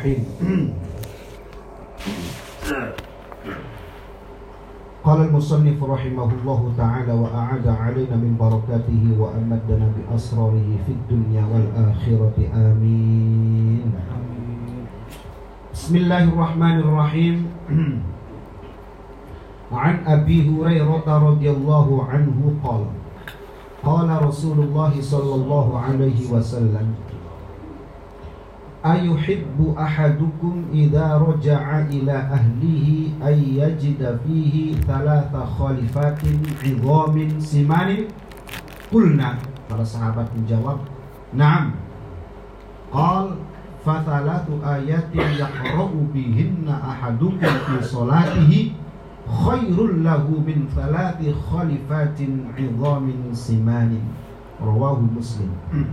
الرحيم قال المصنف رحمه الله تعالى وأعاد علينا من بركاته وأمدنا بأسراره في الدنيا والآخرة آمين بسم الله الرحمن الرحيم عن أبي هريرة رضي الله عنه قال قال رسول الله صلى الله عليه وسلم ayuhibbu ahadukum idza raja'a ila ahlihi ay yajida fihi thalatha khalifatin 'idhamin simanin. Kulna para sahabat menjawab na'am. Qal fa thalathu ayatin yaqra'u bihinna ahadukum fi salatihi khairul lahu min thalathi khalifatin 'idhamin simanin. Rawahu muslim. Hmm.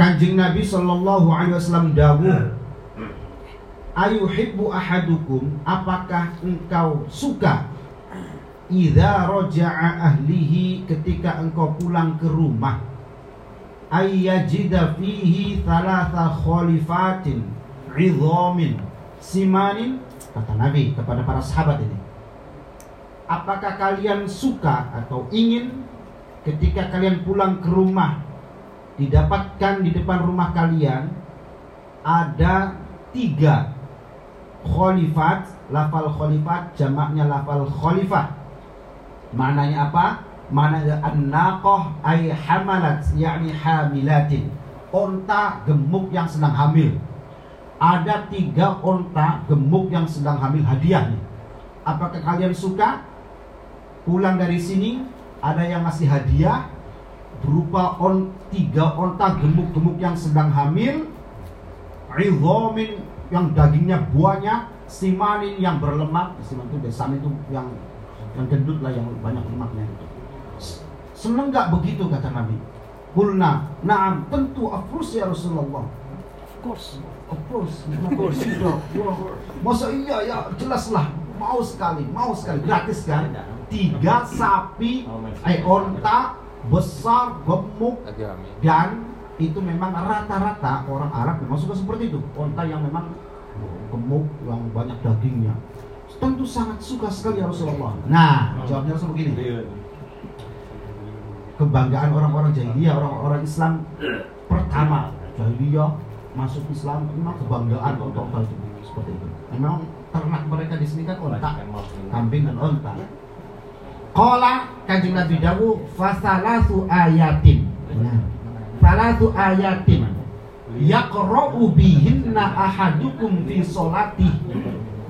Kanjeng Nabi Shallallahu Alaihi Wasallam dawuh Ayuhibbu ahadukum Apakah engkau suka? Idza roja'a ahlihi Ketika engkau pulang ke rumah Ayyajida fihi Thalatha khalifatin Idhamin Simanin Kata Nabi kepada para sahabat ini Apakah kalian suka Atau ingin Ketika kalian pulang ke rumah didapatkan di depan rumah kalian ada tiga khalifat lafal khalifat jamaknya lafal khalifah. Maknanya apa? Maknanya an-naqah ay hamalat yakni hamilatin. Onta gemuk yang sedang hamil. Ada tiga onta gemuk yang sedang hamil hadiah nih apakah kalian suka? Pulang dari sini ada yang ngasih hadiah berupa on tiga onta gemuk-gemuk yang sedang hamil ridhomin yang dagingnya buahnya simanin yang berlemak siman itu desamin itu yang yang gendut lah yang banyak lemaknya itu seneng nggak begitu kata Nabi Kulna, naam, tentu of course ya Rasulullah. Of course. Of course, of course. Masa iya ya, jelas lah. Mau sekali, mau sekali, gratis kan? Tiga sapi, eh onta, besar, gemuk, dan itu memang rata-rata orang Arab memang suka seperti itu. Onta yang memang gemuk, yang banyak dagingnya. Tentu sangat suka sekali ya Rasulullah. Nah, jawabnya langsung begini. Kebanggaan orang-orang jahiliyah, orang-orang Islam pertama jahiliyah masuk Islam memang kebanggaan untuk hal itu seperti itu. Memang ternak mereka di sini kan onta, kambing dan onta. Qala kanjeng Nabi Dawu fasalatu ayatin. Salatu ayatin. Yaqra'u bihinna ahadukum fi sholati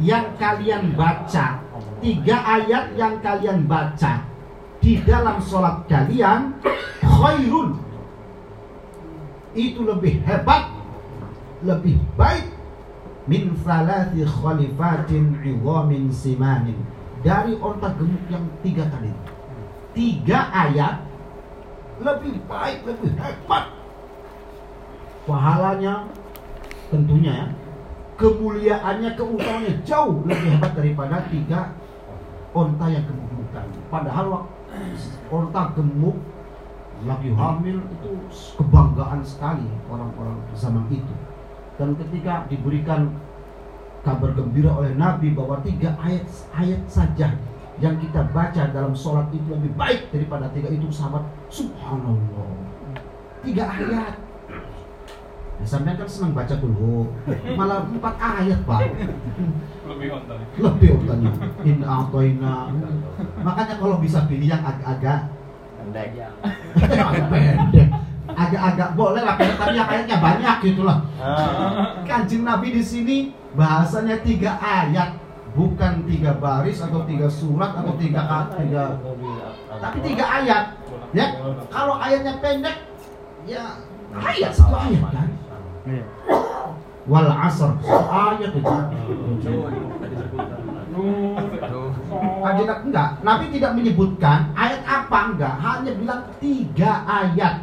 yang kalian baca tiga ayat yang kalian baca di dalam sholat kalian khairun. Itu lebih hebat lebih baik. Min salati khalifatin idhamin simanin dari onta gemuk yang tiga kali tiga ayat lebih baik lebih hebat. Pahalanya tentunya ya. Kemuliaannya keutamaannya jauh lebih hebat daripada tiga onta yang tadi. Padahal onta gemuk lagi hamil itu kebanggaan sekali orang-orang zaman itu. Dan ketika diberikan kabar gembira oleh Nabi bahwa tiga ayat ayat saja yang kita baca dalam sholat itu lebih baik daripada tiga itu sahabat. Subhanallah. Tiga ayat. Ya, sampai kan senang baca dulu malah empat ayat pak. Lebih onta. lebih urutannya in atoina makanya kalau bisa pilih yang agak-agak. Agak pendek. Agak-agak boleh lah tapi yang ayatnya banyak gitu lah kanjeng Nabi di sini bahasanya tiga ayat bukan tiga baris atau tiga surat atau tiga tiga tapi tiga ayat ya. kalau ayatnya pendek ya ayat satu ayat kan? Wal asr ayat itu Kanjeng Nabi enggak, Nabi tidak menyebutkan ayat apa enggak, hanya bilang tiga ayat.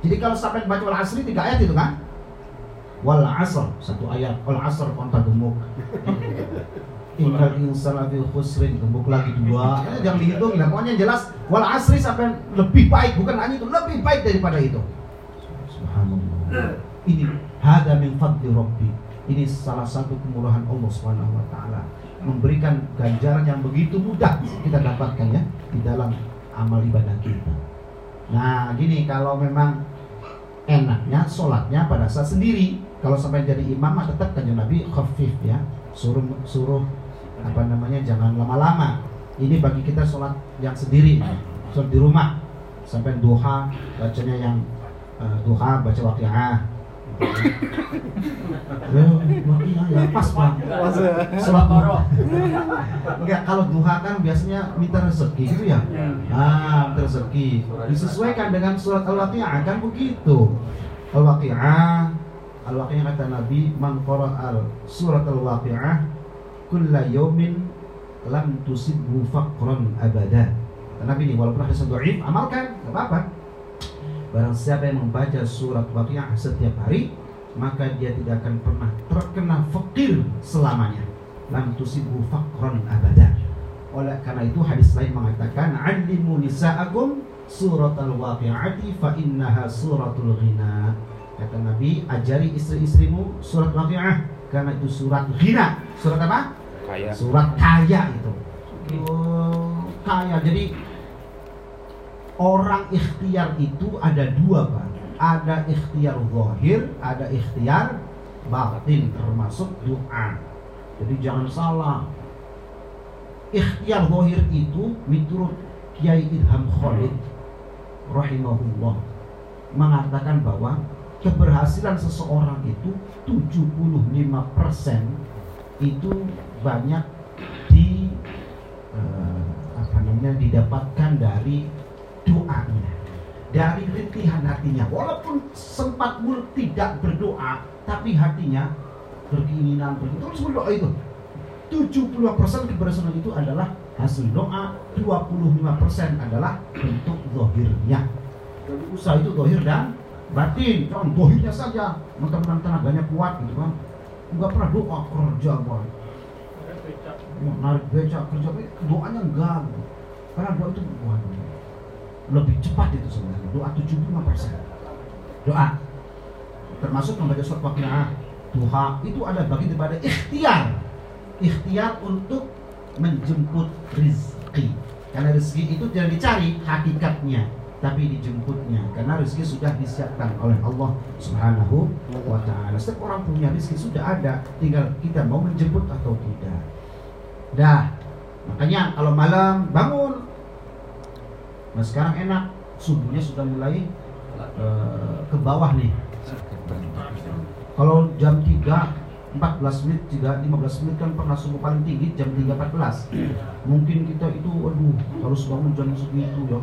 Jadi kalau sampai baca wal asri tiga ayat itu kan? Wal asr satu ayat, wal asr kontak gemuk. Innal insana fi khusrin gemuk lagi dua. Jangan dihitung ya. Pokoknya jelas wal asri sampai lebih baik bukan hanya itu, lebih baik daripada itu. Subhanallah. Ini hada min fadli rabbi. Ini salah satu kemurahan Allah Subhanahu wa taala memberikan ganjaran yang begitu mudah kita dapatkan ya di dalam amal ibadah kita. Nah, gini kalau memang enaknya sholatnya pada saat sendiri. Kalau sampai jadi imam mah tetap kan Nabi khafif ya. Suruh suruh apa namanya jangan lama-lama. Ini bagi kita sholat yang sendiri, sholat di rumah sampai duha bacanya yang uh, duha baca waqiah Ya, ya pas bang. Sholat duha. Enggak, kalau duha kan biasanya minta rezeki gitu ya. Ah, minta rezeki. Disesuaikan dengan surat Al-Waqi'ah kan begitu. Al-Waqi'ah Al-Waqi'ah kata Nabi, "Man al surat Al-Waqi'ah kulla yawmin lam tusibhu faqran abada." Kata Nabi ini walaupun hadis dhaif, amalkan, enggak apa-apa. Barang siapa yang membaca surat Waqiah setiap hari Maka dia tidak akan pernah terkena fakir selamanya Lam tusibu fakron abada Oleh karena itu hadis lain mengatakan Alimu nisa'akum surat al-waqi'ati fa innaha suratul ghina Kata Nabi, ajari istri-istrimu surat waqi'ah Karena itu surat ghina. Surat apa? Kaya. Surat kaya itu. Oh, Kaya, jadi orang ikhtiar itu ada dua pak ada ikhtiar zahir ada ikhtiar batin termasuk doa. Jadi jangan salah. Ikhtiar zahir itu menurut Kiai Ilham Khalid rahimahullah mengatakan bahwa keberhasilan seseorang itu 75% itu banyak di eh, apa namanya didapatkan dari doanya dari rintihan hatinya. Walaupun sempat mulut tidak berdoa tapi hatinya berkeinginan begitu terus berdoa itu. 70% keberhasilan itu adalah hasil doa 25% adalah bentuk zahirnya. Jadi usaha itu zahir dan batin jangan zahirnya saja. Mentang-mentang tenaganya kuat gitu kan nggak pernah doa kerja boy narik beca kerja doanya enggak karena doa itu waduh lebih cepat itu sebenarnya. Doa 75 persen. Doa. Termasuk membaca surat waqiah duha itu ada bagi daripada ikhtiar. Ikhtiar untuk menjemput rizki. Karena rezeki itu tidak dicari hakikatnya tapi dijemputnya karena rezeki sudah disiapkan oleh Allah Subhanahu wa taala. Setiap orang punya rezeki sudah ada, tinggal kita mau menjemput atau tidak. Dah. Makanya kalau malam bangun Nah sekarang enak, subuhnya sudah mulai uh, ke bawah nih. Kalau jam 3 14 menit, 3, 15 menit kan pernah subuh paling tinggi jam 3.14 Mungkin kita itu, aduh harus bangun jam segitu ya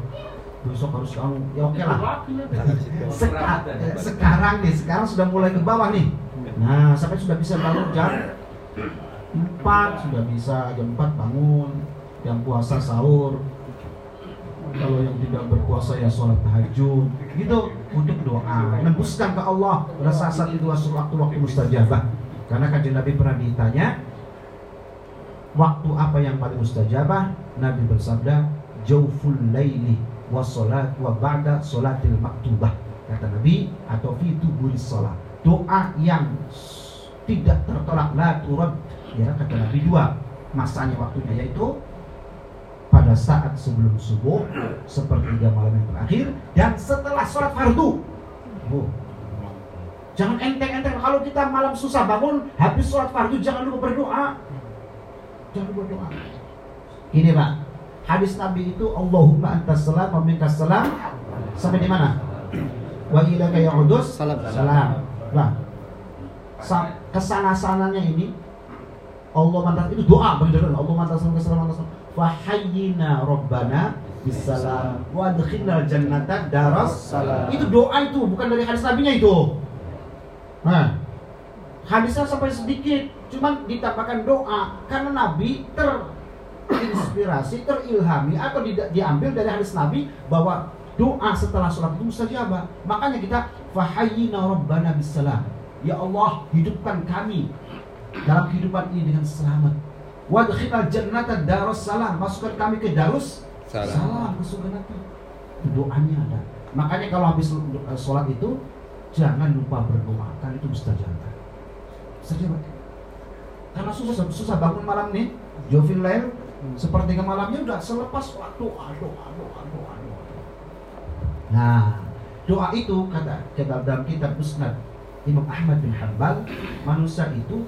Besok harus bangun, ya oke okay lah. Seka, Sekarang nih, sekarang sudah mulai ke bawah nih. Nah sampai sudah bisa bangun jam 4 Sudah bisa jam 4 bangun Jam puasa sahur. Kalau yang tidak berpuasa ya sholat tahajud. Gitu untuk doa. Nembuskan ke Allah pada saat itu waktu-waktu mustajabah. Karena kajian Nabi pernah ditanya waktu apa yang paling mustajabah? Nabi bersabda jauful laili wa salat wa ba'da salatil maktubah kata Nabi atau fi tuburis salat doa yang tidak tertolak la turad ya kata Nabi dua masanya waktunya yaitu pada saat sebelum subuh sepertiga malam yang terakhir dan setelah sholat fardu. Oh. Jangan enteng-enteng kalau kita malam susah bangun habis sholat fardu jangan lupa berdoa. Jangan lupa berdoa. Ini pak, hadis Nabi itu Allahumma antas salam wa minkas salam sampai di mana? Wa ilaka ya'udus salam. Salam. Nah, ke sana sananya ini Allah mantas itu doa bagi Allah mantas salam salam Fahayyina Rabbana bisalam wa adkhilna jannata daras salam. Itu doa itu, bukan dari hadis nabinya itu. Nah, hadisnya sampai sedikit, cuman ditambahkan doa karena nabi terinspirasi, terilhami atau di, diambil dari hadis nabi bahwa doa setelah sholat itu mustajabah. Makanya kita fahayyina Rabbana bisalam. Ya Allah, hidupkan kami dalam kehidupan ini dengan selamat Wadkhilal jannata darus salam. Masukkan kami ke darus salam. Salam ke surga nanti. Doanya ada. Makanya kalau habis sholat itu jangan lupa berdoa kan itu mustajab mustajab karena susah susah bangun malam nih jofil lain sepertiga malamnya udah selepas doa doa doa doa doa nah doa itu kata kata dalam kitab musnad Imam Ahmad bin Hanbal manusia itu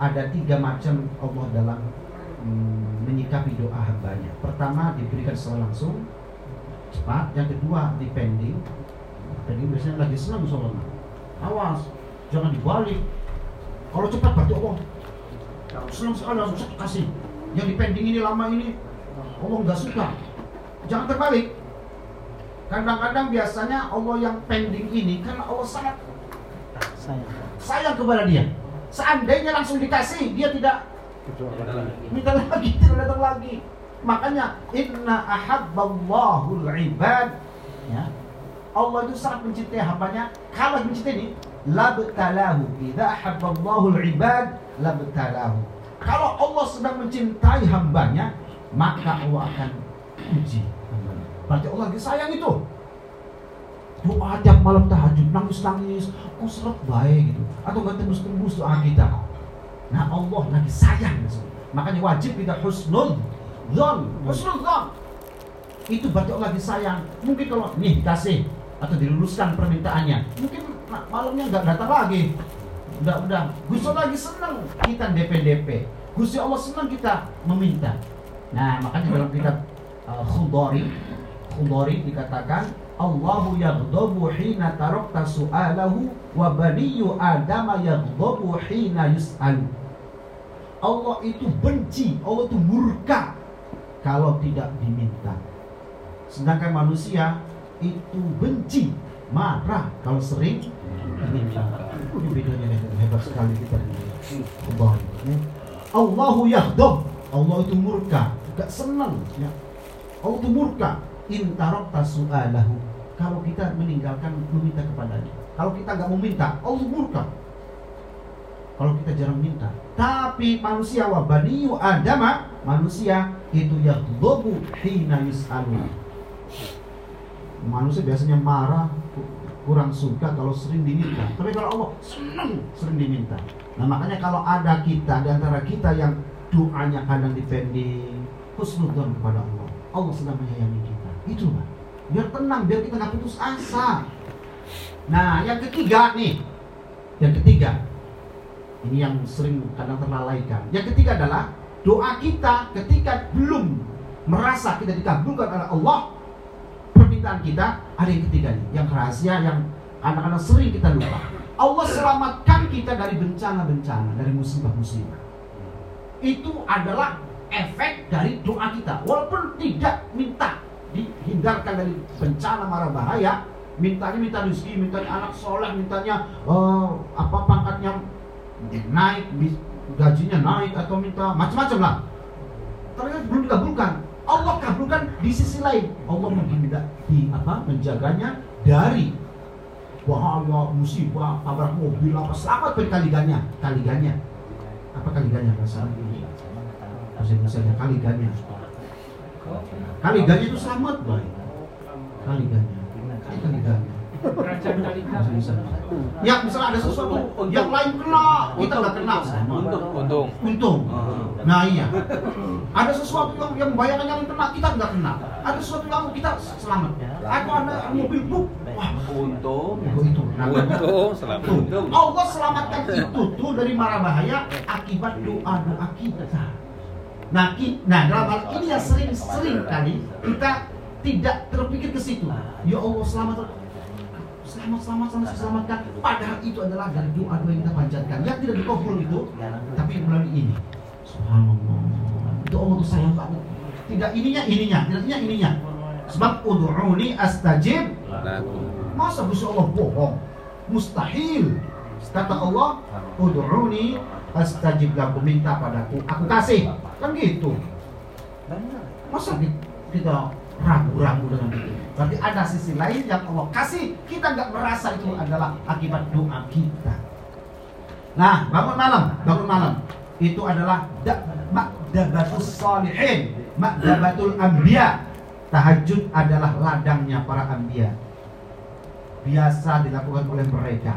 ada tiga macam Allah dalam hmm, menyikapi doa hambanya. Pertama diberikan secara langsung cepat, yang kedua dipending. Jadi biasanya lagi senang sholat. Awas, jangan dibalik. Kalau cepat berarti Allah senang sekali langsung kasih. Yang dipending ini lama ini Allah nggak suka. Jangan terbalik. Kadang-kadang biasanya Allah yang pending ini karena Allah sangat sayang, sayang kepada dia. Seandainya langsung dikasih, dia tidak minta lagi, tidak datang lagi. Makanya inna ahabballahu ibad ya. Allah itu sangat mencintai hambanya. Kalau mencintai ini, labtalahu. Idza ahabballahu ibad labtalahu. Kalau Allah sedang mencintai hambanya, maka Allah akan uji. Berarti Allah lagi sayang itu. Doa tiap malam tahajud nangis-nangis kok seret baik gitu. Atau nggak tembus-tembus doa kita nah Allah lagi sayang makanya wajib kita husnul zon husnul zon itu berarti Allah lagi sayang. Mungkin kalau nih dikasih atau diluluskan permintaannya. Mungkin malamnya nggak datang lagi udah udah Gusti lagi senang kita DP DP Gusti Allah senang kita meminta nah makanya dalam kitab uh, Khudari Khudari dikatakan Allahu yaghdabu hina tarakta su'alahu wa baniyu adama yaghdabu hina yus'alu. Allah itu benci, Allah itu murka kalau tidak diminta. Sedangkan manusia itu benci, marah kalau sering diminta. Ini bedanya hebat sekali kita ini. Allahu yaghdab, Allah itu murka, gak senang ya. Allah itu murka in tarakta su'alahu kalau kita meninggalkan meminta kepadanya. Kalau kita nggak meminta, Allah murka. Kalau kita jarang minta. Tapi manusia wa baniyu adama, manusia itu yang dobu hina yus'alu. Manusia biasanya marah, kurang suka kalau sering diminta. Tapi kalau Allah senang sering diminta. Nah makanya kalau ada kita di antara kita yang doanya kadang dipending, husnudzon kepada Allah. Allah sedang menyayangi kita. Itu lah biar tenang biar kita nggak putus asa nah yang ketiga nih yang ketiga ini yang sering kadang terlalaikan yang ketiga adalah doa kita ketika belum merasa kita dikabulkan oleh Allah permintaan kita ada yang ketiga nih. Yang rahasia yang kadang-kadang sering kita lupa. Allah selamatkan kita dari bencana-bencana dari musibah-musibah. Itu adalah efek dari doa kita. Walaupun tidak minta dihindarkan dari bencana marah bahaya mintanya minta rezeki mintanya anak soleh mintanya uh, apa pangkatnya naik gajinya naik atau minta macam-macam lah. Ternyata belum dikabulkan. Allah kabulkan di sisi lain. Allah menghindar di apa menjaganya dari bahaya musibah tabrak mobil apa selamat berkali-kalinya kaliganya apa kaliganya bahasa Indonesia bahasa Indonesia kaliganya Kaliganya itu selamat boy. Kaliganya. Kaliganya. Ya misalnya ada sesuatu yang lain kena, kita nggak kena. Untung. Untung. Untung. Nah iya. Ada sesuatu yang yang bayangannya yang kena, kita nggak kena. Ada sesuatu yang kita selamat. Atau ada mobil buk, wah untung. Itu. Nah, untung. Selamat. Allah selamatkan itu tuh dari marah bahaya akibat doa doa kita. Nah, nah dalam hal ini yang sering-sering kali kita tidak terpikir ke situ. Ya Allah selamat selamat selamat selamat selamatkan. Padahal itu adalah dari doa doa yang kita panjatkan. Yang tidak dikabul itu, tapi melalui ini. Subhanallah. Itu Allah tuh sayang banget. Tidak ininya ininya, tidak ininya ininya. Sebab ud'uni astajib. Masa Gusti Allah bohong? Mustahil. Kata Allah, ud'uni astajib lakum minta padaku, aku kasih. Kan gitu. Masa kita ragu-ragu dengan itu? Berarti ada sisi lain yang Allah kasih, kita nggak merasa itu adalah akibat doa kita. Nah, bangun malam, bangun malam itu adalah makdabatul salihin, makdabatul anbiya. Tahajud adalah ladangnya para anbiya. biasa dilakukan oleh mereka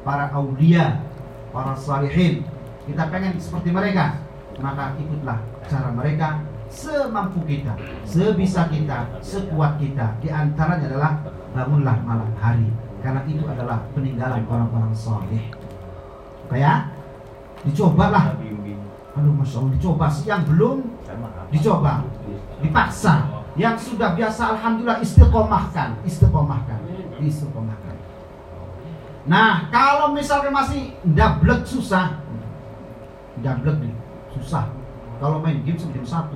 para aulia para salihin kita pengen seperti mereka maka ikutlah cara mereka semampu kita sebisa kita sekuat kita di antaranya adalah bangunlah malam hari. Karena itu adalah peninggalan orang-orang saleh kayak dicobalah. Aduh masya allah dicoba siang belum? Dicoba. Dipaksa. Yang sudah biasa alhamdulillah istiqomahkan. Istiqomahkan. Istiqomahkan. Nah kalau misalnya masih ndablek susah. Ndablek nih susah kalau main game jam satu.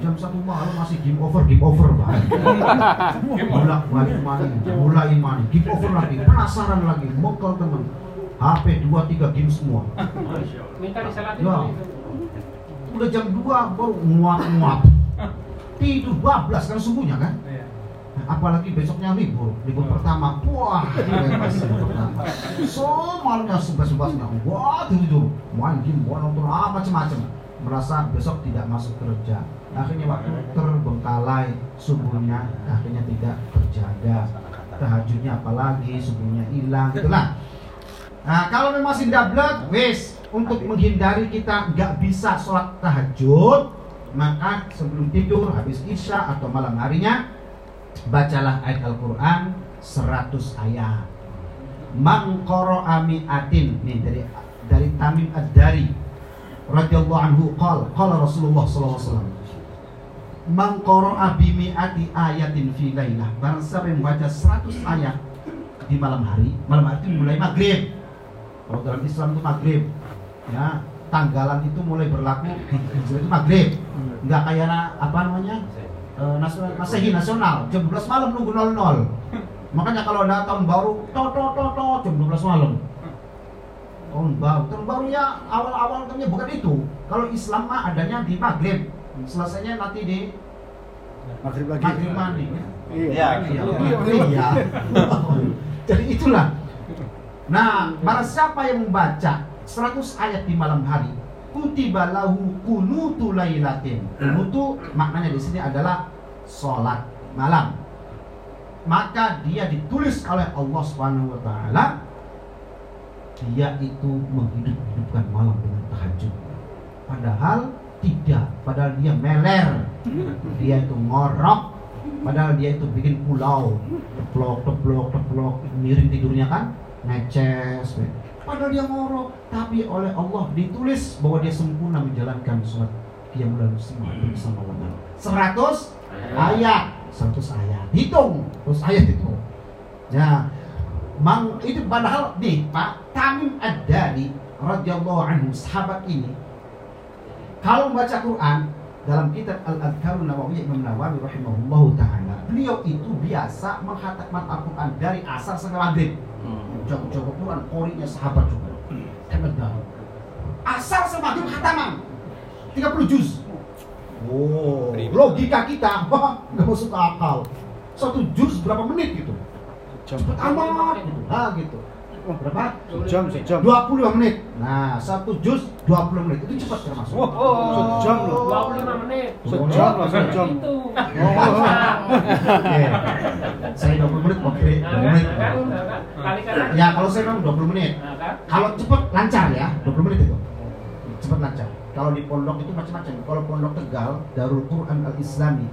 Jam satu malam masih game over game over pak. Mulai balik main mulai main game over lagi penasaran lagi. Mokal teman HP 2 3 game semua. Minta disalatin Ya. itu. udah jam 2 baru nguap-nguap tidur bablas kan subuhnya kan? Iya. Apalagi besoknya libur libur pertama. Wah semuanya sebelas sebasnya wah tidur main game wah nonton apa macam-macam merasa besok tidak masuk kerja. Akhirnya waktu terbengkalai subuhnya akhirnya tidak terjaga. Tahajudnya apalagi subuhnya hilang gitu lah. Nah kalau memang masih dablek wis untuk menghindari kita nggak bisa sholat tahajud maka sebelum tidur habis isya atau malam harinya bacalah ayat Al-Quran 100 ayat. Mangkoro ami'atin nih dari dari Tamim Ad-Dari radhiyallahu anhu qal qala Rasulullah sallallahu alaihi wasallam. Mangkoro abimi'ati ayatin fi lailah. Barang siapa yang membaca 100 ayat di malam hari malam hari itu mulai maghrib. Kalau dalam Islam itu maghrib ya tanggalan itu mulai berlaku itu maghrib. Nggak kayak apa namanya eh, nasional masehi nasional jam 12 malam nunggu 00 makanya kalau ada tahun baru to to to to jam 12 malam. Tahun baru tahun baru ya awal-awal tahunnya bukan itu. Kalau Islam mah adanya di maghrib. Selesainya nanti di Maghrib lagi. maghrib mandi. Iya. Iya, iya. Jadi itulah. Nah, barang siapa yang membaca 100 ayat di malam hari, kutiba lahu kunutu lailatin. Kunutu maknanya di sini adalah salat malam. Maka dia ditulis oleh Allah taala dia itu menghidup-hidupkan malam dengan tahajud. Padahal tidak, padahal dia meler. Dia itu ngorok, padahal dia itu bikin pulau. Teplok, teplok, teplok, miring tidurnya kan, neces. Padahal dia ngorok, tapi oleh Allah ditulis bahwa dia sempurna menjalankan sholat qiyamul lail semua bersama Allah. 100 ayat, 100 ayat. Hitung, terus ayat itu. Ya, Mang itu padahal nih Pak Tamim Ad-Dari radhiyallahu anhu sahabat ini kalau membaca Quran dalam kitab Al-Adhkarun Nawawiyah Imam Nawawi rahimahullahu taala beliau itu biasa menghatamkan Al-Quran dari asar sampai maghrib jago-jago Quran korinya sahabat juga. Hebat banget asar sampai maghrib khataman 30 juz. Oh. Logika kita wah nggak masuk akal. Satu juz berapa menit gitu? Cepet amat gitu. ah gitu berapa Sejam, sejam. 25 menit. Nah, satu jus 20 menit. Itu cepat termasuk. Oh, Sejam loh. 25 menit. Sejam lah, sejam. Itu. Oke. Saya 20 menit oke, 20 menit. Nah, kan, nah, kan. Kalikan aja. Ya, kalau saya memang 20 menit. Nah, kan. Kalau cepat lancar ya, 20 menit itu. Cepat lancar. Kalau di pondok itu macam-macam. Kalau pondok Tegal, Darul Quran Al-Islami,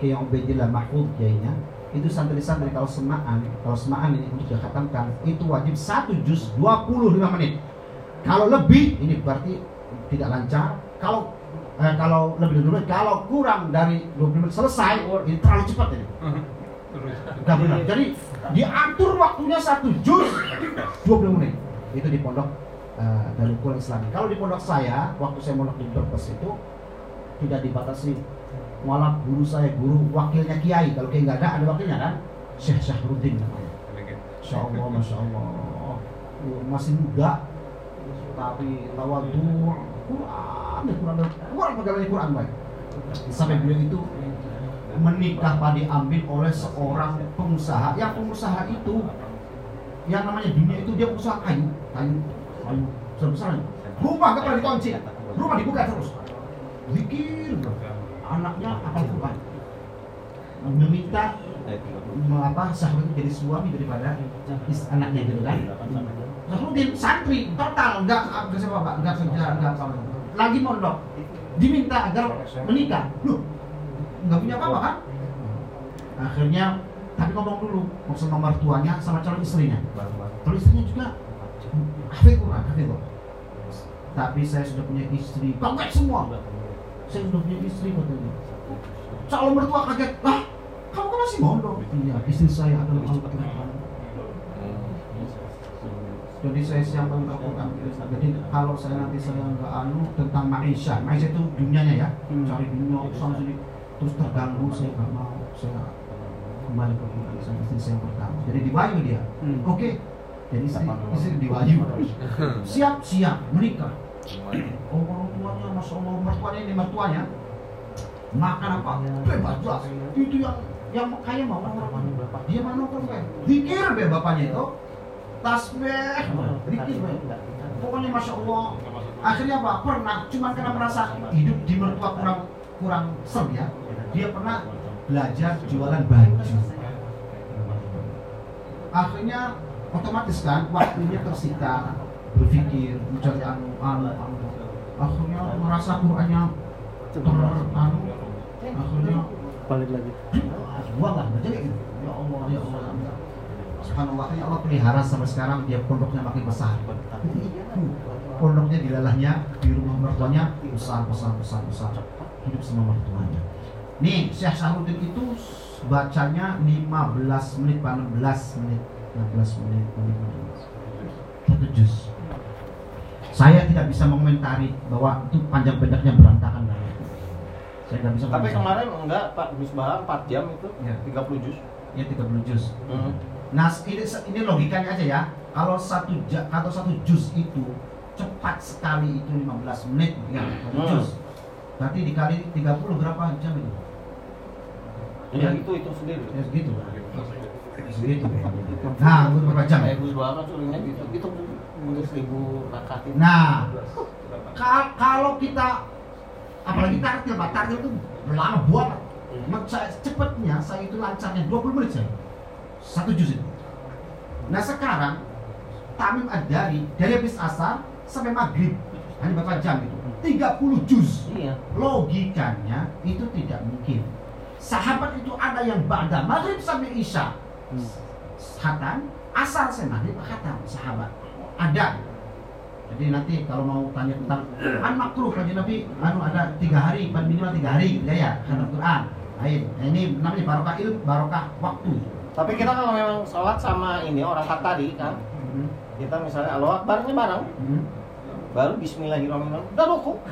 kayak yang Ubaidillah Mahfud kayaknya, itu santri-santri kalau semaan, kalau semaan ini untuk dikhatamkan, itu wajib satu juz 25 menit. Kalau lebih, ini berarti tidak lancar. Kalau eh, kalau lebih dari 20 menit, kalau kurang dari 20 menit selesai, ini terlalu cepat ini. Gak benar. Jadi diatur waktunya satu juz 20 menit. Itu di pondok uh, dari Quran Islam. Kalau di pondok saya, waktu saya mondok di Brebes itu tidak dibatasi. Malah guru saya, guru wakilnya kiai. Kalau kiai nggak ada, ada wakilnya kan? Syekh Syahruddin namanya. Masya Allah, Masya Allah. Uh, Masih muda, tapi tawadu Quran, ya Quran, Quran pegawai Quran baik. Sampai beliau itu menikah pada diambil oleh seorang pengusaha. Yang pengusaha itu yang namanya dunia itu dia usaha kayu, kayu, kayu besar. Rumah gak pernah dikunci, rumah dibuka terus. Zikir. Anaknya akan Quran. meminta me- apa Syahrudin jadi suami daripada anaknya gitu kan? Syahrudin santri total nggak nggak siapa pak? Nggak kerja nggak apa lagi mondok diminta agar menikah. Loh nggak punya apa-apa kan? Akhirnya tapi ngomong dulu mau sama mertuanya sama calon istrinya. Calon istrinya juga hafid Quran Quran tapi saya sudah punya istri kaget semua saya sudah punya istri katanya calon mertua kaget. Ah kamu kan masih mondok. Iya istri saya adalah Al-Quran jadi saya siapkan Al-Quran jadi kalau saya nanti saya nggak anu tentang Maisha Maisha itu dunianya ya. Hmm. cari dunia sana sini. Terus terganggu saya nggak mau. Saya kembali ke Quran sama istri saya yang pertama. Jadi diwayu dia. Hmm. oke. Jadi istri, istri diwayu siap siap. Menikah. Oh orang Allah mertuanya ini mertuanya makan apa? Bebas jelas. Itu yang yang kaya mau orang dia mana kan kayak zikir be bapaknya itu. Tasbih. Zikir be pokoknya masya Allah akhirnya apa pernah cuman karena merasa hidup di mertua kurang kurang ser ya dia pernah belajar jualan baju. Akhirnya otomatis kan waktunya tersita berpikir mencari anu anu anu akhirnya merasa Qurannya ter anu akhirnya balik lagi. Baca kayak gitu ya Allah ya Allah ya Allah. Subhanallah ya Allah pelihara sampai sekarang dia pondoknya makin besar. Pondoknya di lalahnya di rumah mertuanya besar besar besar besar. Hidup sama mertuanya. Nih Syekh Syahrudin itu bacanya 15 menit pak 16 menit 16 menit 15 satu juz saya tidak bisa mengomentari bahwa itu panjang pendeknya berantakan lah saya nggak bisa Tapi kemarin enggak Pak Misbah 4 jam itu Ya. 30 juz. ya 30 juz Hmm. Nah, ini, ini logikanya aja ya. Kalau satu atau satu juz itu cepat sekali itu 15 menit ya, satu Hmm. juz. Berarti dikali 30 berapa jam itu? Ya itu itu sendiri. Ya segitu. Segitu. Nah, berapa jam? Kayak Gus Baha suruhnya gitu. Itu untuk 1000 rakaat. Nah, ka- kalau kita apalagi tartil, Pak, tartil itu lama banget. Mak- saya- Cepatnya saya itu lancarnya 20 menit saya. Satu juz itu. Nah sekarang Tamim Ad-Dari dari habis asar sampai maghrib hanya berapa jam itu? 30 juz. Iya. Logikanya itu tidak mungkin. Sahabat itu ada yang ba'da maghrib sampai isya. Khatam, asar sampai maghrib khatam sahabat. Ada. Jadi nanti kalau mau tanya tentang an makruh kan Nabi anu ada tiga hari, paling minimal tiga hari gitu ya, khatam Quran. Lain. Nah, ini namanya barokah ilmu, barokah waktu. Tapi kita kalau memang sholat sama ini orang tadi kan, Hmm. kita misalnya Allah bareng, Hmm. Baru Bismillahirrahmanirrahim, udah ruku.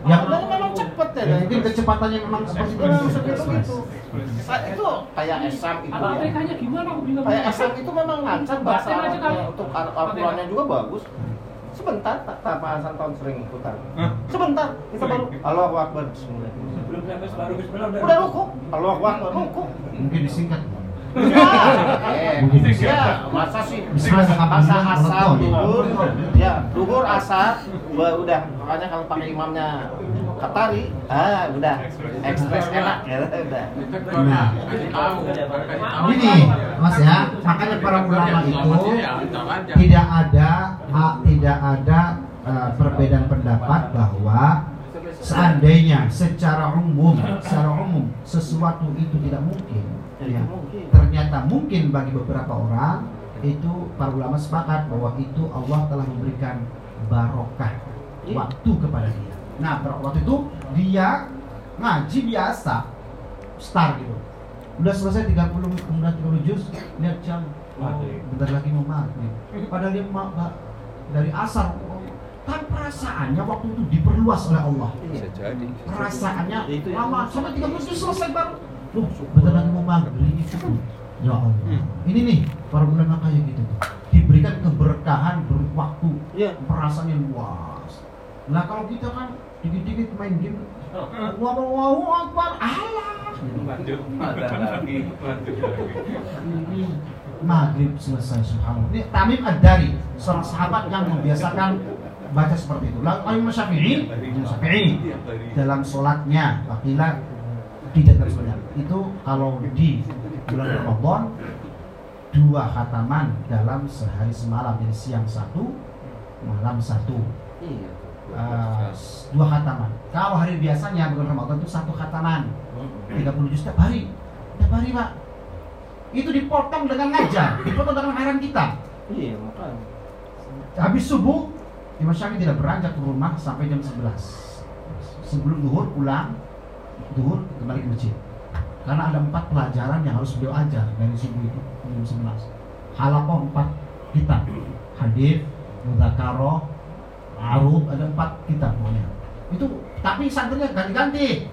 Ya, Makanya memang cepet ya. Ya, mungkin kecepatannya memang seperti itu. Memang segitu gitu. Sa- Itu kayak esam itu. Apa ya. Gimana aku. Kayak esam itu memang lancar bahasa Arabnya untuk Al- Al-Qurannya juga bagus. Sebentar, tak tanpa Hasan tahun sering ikutan. Sebentar, kita baru Allahu Akbar. Belum sampai separuh bismillah Udah ruku, Allahu Akbar ruku. Mungkin disingkat. Eh, ya, masa sih? Masa asar duhur, ya duhur asar, udah. Makanya kalau pakai imamnya Katari, ah udah. Ekspres enak ya udah. Nah, ini Mas ya, makanya para ulama itu tidak ada ah, tidak ada eh, perbedaan pendapat bahwa seandainya secara umum, secara umum sesuatu itu tidak mungkin, ya, ternyata mungkin bagi beberapa orang itu para ulama sepakat bahwa itu Allah telah memberikan barokah waktu kepada dia. Nah, waktu itu dia ngaji biasa, star gitu. Udah selesai 30 udah 30 juz, lihat jam. Oh, bentar lagi mau maghrib. Padahal dia ma- ma- dari asar kan perasaannya waktu itu diperluas oleh Allah. Bisa jadi. Perasaannya ya. lama sampai 30 juz selesai baru. Bentar lagi mau maghrib. Ya Allah. Ini nih para ulama kayak gitu. Diberikan keberkahan berwaktu Iya. perasaannya luas. Nah kalau kita kan dikit-dikit main game, Allahu Akbar, Allah. Maghrib selesai subhanallah. Ini Tamim Ad-Dari, seorang sahabat yang membiasakan baca seperti itu. Lalu Imam Syafi'i, Imam Syafi'i dalam sholatnya, wakila tidak banyak. Itu kalau di bulan Ramadan dua khataman dalam sehari semalam. Jadi siang satu malam satu. Iya. Eh, dua khataman. Kalau hari biasanya bulan Ramadan itu satu khataman. 30 juz setiap hari. Setiap hari pak. Itu dipotong dengan ngajar. Dipotong dengan haram kita. Iya, makanya. habis subuh Imam Syafi'i tidak beranjak ke rumah sampai jam 11 sebelum duhur pulang duhur kembali ke masjid. Karena ada empat pelajaran yang harus beliau ajar dari subuh itu jam 11 halakoh empat kitab. Hadis mudzakarah arub ada empat kitab pokoknya. Itu tapi santrinya ganti-ganti.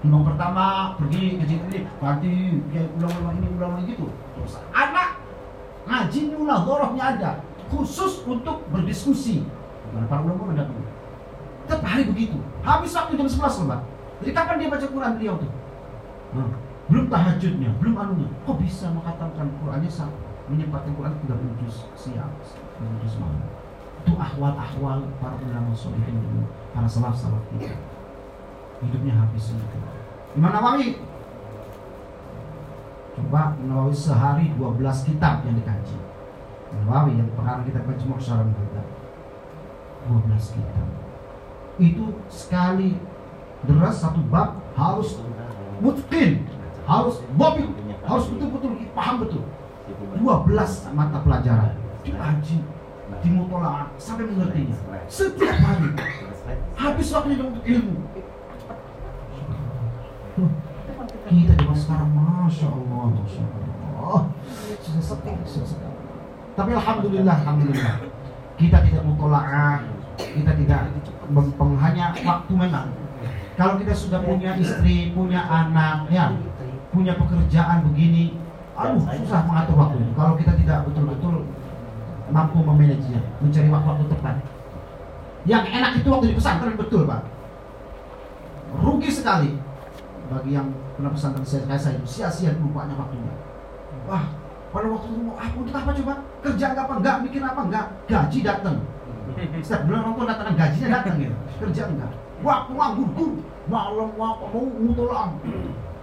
Imam pertama pergi ke sini ganti ya ulama ini ulama gitu. Terus anak ngaji munadharahnya ada. Khusus untuk berdiskusi. Para ulama ada tuh Tiap hari begitu. Habis waktu jam 11 loh Pak jadi kapan dia baca Quran? Beliau tuh Nah, belum tahajudnya belum anunya. Kok bisa mengatakan Qurannya sama menyempatkan Quran 30 juz siang 30 juz malam? Itu ahwal-ahwal para ulama solihin dulu para salaf salaf kita. Hidupnya habis itu Imam Nawawi. Coba Nawawi sehari 12 kitab yang dikaji. Nawawi yang kita baca Muhsaran kita 12 kitab. Itu sekali deras satu bab harus mutqin harus bobit harus betul-betul paham betul. 12 mata pelajaran. Dikaji dimutolaah sampai mengertinya setiap hari. Habis waktunya untuk ilmu. Kita zaman sekarang masya Allah masya Allah. Sudah sepi sudah tapi alhamdulillah alhamdulillah. Kita tidak mutolaah kita tidak hanya waktu memang kalau kita sudah punya istri punya anak ya punya pekerjaan begini aduh susah mengatur waktu kalau kita tidak betul-betul mampu memanajenya mencari waktu-waktu tepat. Yang enak itu waktu di pesantren betul pak. Rugi sekali bagi yang pernah pesantren saya saya. Itu sia-sia lupanya waktunya. Wah pada waktu itu mau ah untuk apa coba? Kerja nggak apa? Nggak bikin apa? Nggak gaji datang. Setiap bulan tua datang gajinya datang gitu kerja enggak? Waktu nganggur gur malam apa mau mutolang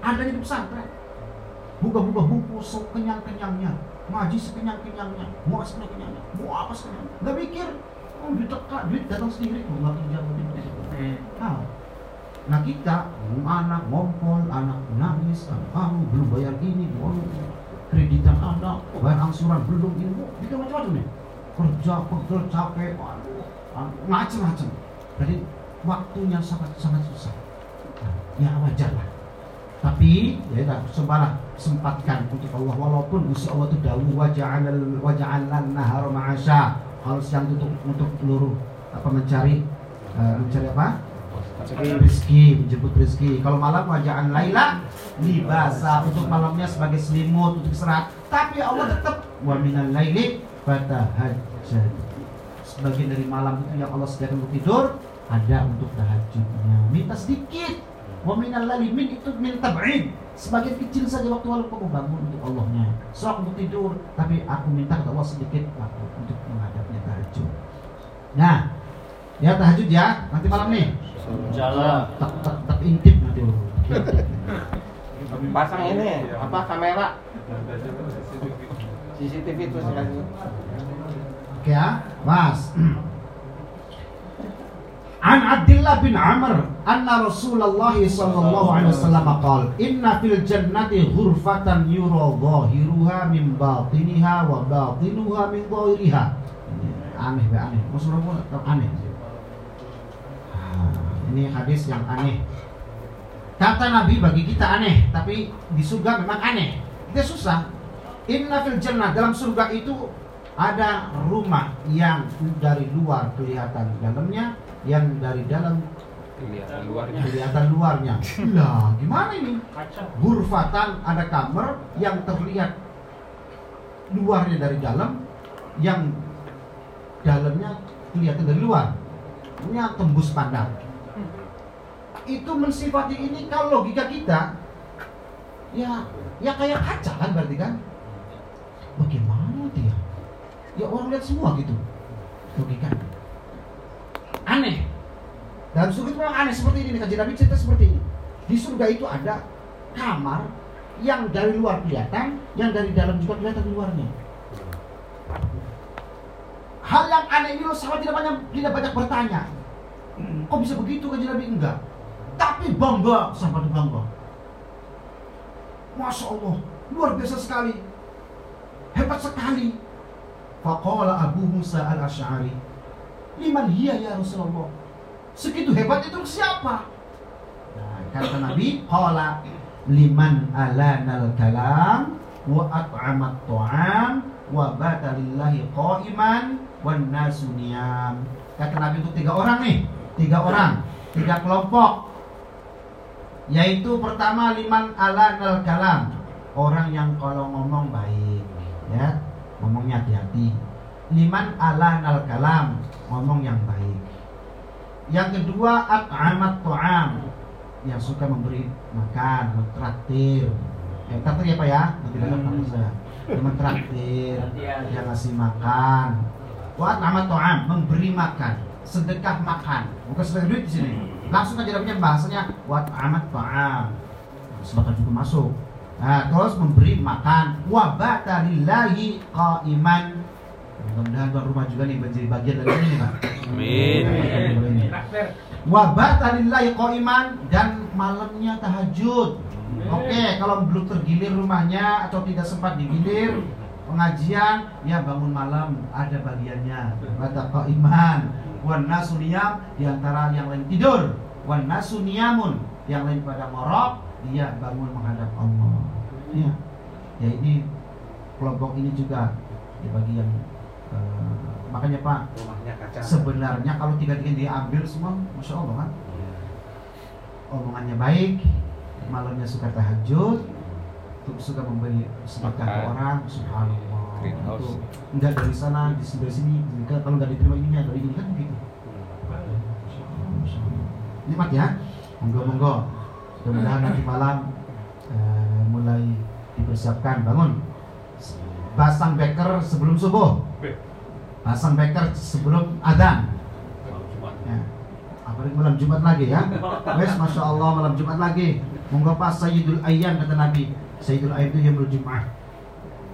adanya di pesantren. Buka-buka buku sekenyang-kenyangnya. Ngaji sekenyang-kenyangnya. Mau sekenyang-kenyangnya. Mau apa sekenyang nggak mikir. Oh duit tekak duit datang sendiri. Kok nggak kerja duit nah, nah kita anak ngompol anak nangis anak kamu belum bayar ini belum kreditan anak bayar angsuran belum ini itu macam-macam nih kerja pegel capek aduh, aduh, macam-macam. Jadi waktunya sangat sangat susah ya wajar lah. Tapi ya udah sembahlah sempatkan untuk Allah. Walaupun Gusti Allah itu dawuh wa ja'alal wa ja'alna nahara ma'asya. Harus yang untuk untuk seluruh apa mencari eh, mencari apa? Rezeki. Menjemput rezeki. Kalau malam wajaan laila libasa. Untuk malamnya sebagai selimut untuk istirahat. Tapi Allah tetap wa minal laili fatahajjad sebagian dari malam itu yang Allah sediakan untuk tidur ada untuk tahajudnya. Minta sedikit wa minal laili min itu min tab'id sebagian kecil saja waktu lalu kamu bangun untuk Allahnya. Sok untuk tidur tapi aku minta kepada Allah sedikit waktu untuk menghadapnya tahajud. Nah ya tahajud ya nanti malam nih. Jalan. tak tak tak intip nanti. Pasang ini apa kamera? CCTV itu sekali. Oke ya, Mas. An Abdullah bin Amr anna Rasulullah sallallahu alaihi wasallam qala inna fil jannati ghurfatan yura zahiruha min batiniha wa batinuha min zahiriha. Aneh be aneh. Maksudnya apa? Aneh. Ah, Ini hadis yang aneh. Kata Nabi bagi kita aneh, tapi di surga memang aneh. Kita susah. Inna fil jannah dalam surga itu ada rumah yang dari luar kelihatan dalamnya, yang dari dalam kelihatan luarnya kelihatan luarnya. Lah, gimana ini? kaca Gurfatan ada kamar yang terlihat luarnya dari dalam, yang dalamnya kelihatan dari luar. Punya tembus pandang. Itu mensifati ini kalau logika kita ya ya kayak kaca kan berarti kan? Bagaimana dia? Ya orang lihat semua gitu. Logika. Aneh. Dalam surga itu memang aneh seperti ini. Kajian Nabi cerita seperti ini. Di surga itu ada kamar yang dari luar kelihatan, yang dari dalam juga kelihatan luarnya. Hal yang aneh ini sahabat tidak banyak tidak banyak bertanya. Kok bisa begitu kan Nabi enggak? Tapi bangga, sahabat bangga. Masya Allah, luar biasa sekali. Hebat sekali. Faqala Abu Musa al-Ash'ari. Liman hiya ya Rasulullah? Segitu hebat itu siapa? Nah, kata Nabi, qala liman alanal kalam wa at'amat ta'am wa bata lillahi qa'iman wan nasu niyam. Kata Nabi itu tiga orang nih, tiga orang, tiga kelompok. Yaitu pertama liman alanal kalam, orang yang kalau ngomong baik, ya, ngomongnya hati-hati. Liman alanal kalam, ngomong yang baik. Yang kedua at'amat ta'am, yang suka memberi makan, mentraktir. Eh, traktir ya Pak ya? Nanti datang traktir saya. Yang mentraktir, yang ngasih makan. Wa at'amat ta'am, memberi makan, sedekah makan. Bukan sedekah duit di sini. Langsung aja dapatnya bahasanya wa at'amat ta'am. Sedekah juga masuk. Nah, terus memberi makan wa bata lillahi qa'iman. Mudah-mudahan tuan rumah juga nih menjadi bagian dari ini Pak. Amin. Amin. Traktir. Wabat lillahi qa'iman dan malamnya tahajud. Oke, kalau belum tergilir rumahnya atau tidak sempat digilir pengajian, ya bangun malam ada bagiannya. Baca qa'iman. Wan nasu niyam di antara yang lain tidur. Wan nasu niyamun yang lain pada morok, dia bangun menghadap Allah. Ya. Ya ini kelompok ini juga ya bagi yang eh, makanya Pak Rumahnya kaca. sebenarnya kalau tiga-tiga diambil semua masya Allah kan omongannya baik malamnya suka tahajud tuh suka memberi sedekah ke orang subhanallah. Itu enggak dari sana di dari sini enggak kalau nggak diterima ininya dari ini kan begitu Allah. nikmat ya? Monggo monggo. Mudah-mudahan nanti malam eh, mulai dipersiapkan. Bangun. Pasang beker sebelum subuh pasang beker sebelum adzan. Ya. apalagi malam Jumat lagi ya. Wes masya Allah malam Jumat lagi. Monggo pas Sayyidul Ayyam kata Nabi. Sayyidul Ayyam itu yang Jumat.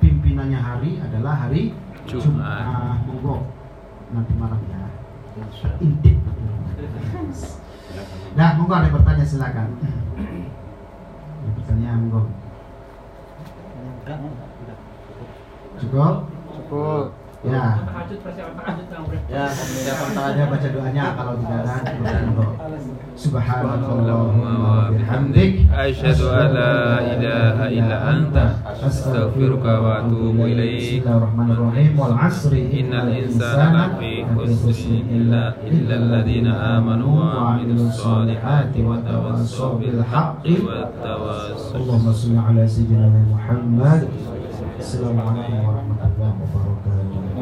Pimpinannya hari adalah hari Jumat. Monggo. Nanti malam ya. Intip. Nah monggo ada yang bertanya silakan. Ada pertanyaan monggo. Cukup? Cukup. Ya Tahajud persiapan tahajud. Ya, persiapan tahajud. baca doanya kalau tidak ada wa wa bihamdik Asyhadu an la ilaha illa anta astaghfiruka wa atubu ilaik. Bismillahirrahmanirrahim wal asri Innal insana lafi khusrin illa illa alladhina amanu wa amilus solihati wa tawassaw bil haqqi wa tawassaw Allahumma salli ala sayyidina Muhammad Assalamualaikum warahmatullahi wabarakatuh